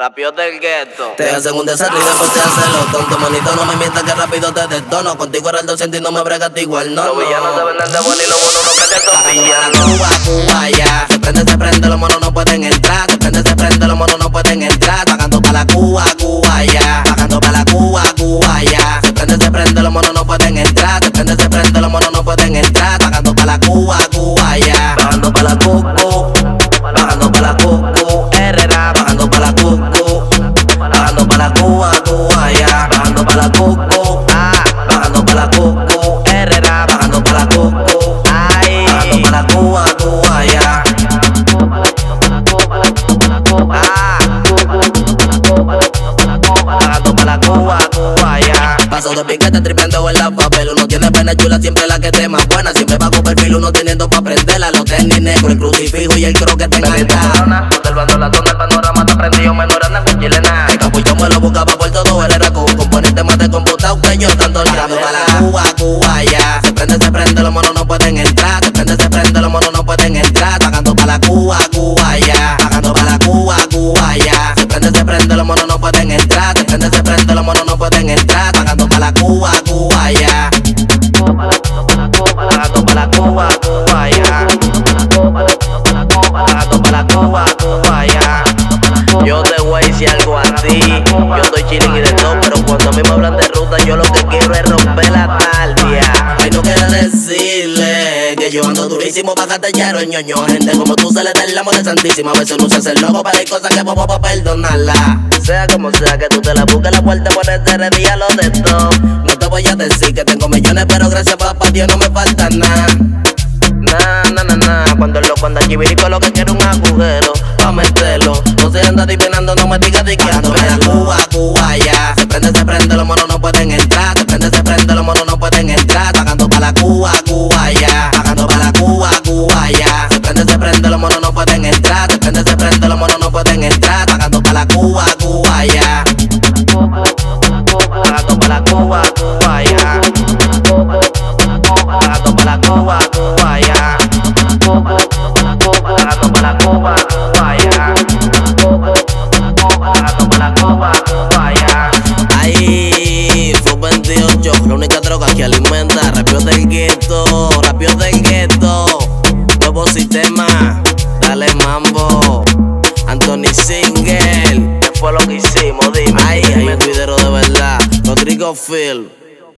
Rápido del gueto. Te hacen un desastre y después te hacen lo tonto. Manito, no me mientas que rápido te detono. Contigo era el docente y no me bregaste igual, no. Los villanos se venden de bueno y los buenos no prenden son villanos. Cuba, Cuba. Se prende, se prende, los monos no pueden entrar. Se prende, se prende, los monos no pueden entrar. Pagando para la Cuba, Cuba, ya. Pagando para la Cuba, Cuba, ya. Se prende, se prende, los monos no pueden entrar. Se prende, se prende, los monos no pueden entrar. Pagando para la Cuba, Cuba, ya. Pagando para la Cucu. La Cuba, Cuba, ya. Pagando para la Cucu. Ah, Pagando para la Cucu. Herrera. Pagando para la Cucu. Ay. Pagando para la Cuba, Cuba, ya. Ah. Paso de piquete tripeando en la papel. Uno tiene pena chula, siempre la que te más buena. Siempre bajo perfil, uno teniendo pa' prenderla. Los tenis negros, el crucifijo y el croquete en la zona, El capullo me lo buscaba por todo, con un componente más de computado que yo tanto le Pagando para la Cuba, Cuba, ya. Se prende, se prende, los monos no pueden entrar. Se prende, se prende, los monos no pueden entrar. Pagando para la Cuba, Cuba, ya. Pagando para la Cuba, Cuba, ya. Se prende, se prende, los monos no pueden entrar. Se prende, se prende, los monos no pueden entrar. Pagando para la Cuba, Cuba, ya. Pagando para la Cuba, Cuba, ya. Pagando para la Cuba, Cuba, ya. Yo te voy a decir algo. Yo estoy chilling y de todo, pero cuando a mí me hablan de ruta, yo lo que quiero es romper la tardia. Ay, no quiero decirle que yo ando durísimo pa' catallero, ñoño. Gente como tú se le da el amor de santísima. A veces no se hace el loco, pero hay cosas que puedo pa' perdonarla. Sea como sea que tú te la busques la puerta, ponerte de día lo de todo. No te voy a decir que tengo millones, pero gracias papá Dios no me falta nada. Na, na, na, na. Cuando el loco anda chivirico, lo que quiere un agujero pa' meterlo. No se anda adivinando, no me digas de que ando. Cuba, Cuba, ya. Se prende, se prende, los monos no pueden entrar. Se prende, se prende, los monos no pueden entrar. Pagando para la Cuba, Cuba, ya. Pagando para la Cuba, Cuba, ya. Se prende, se prende, los monos no pueden entrar. Se prende, se prende, los monos no pueden entrar. Pagando para la Cuba, Cuba, ya. Pagando para la Cuba, Cuba, ya. Pagando para la Cuba, Cuba, alimenta. Rápido del gueto, rápido del gueto. Nuevo sistema, dale mambo. Anthony Single, ¿Qué fue lo que hicimos? Dime. ay, hay un video de verdad. Rodrigo Phil.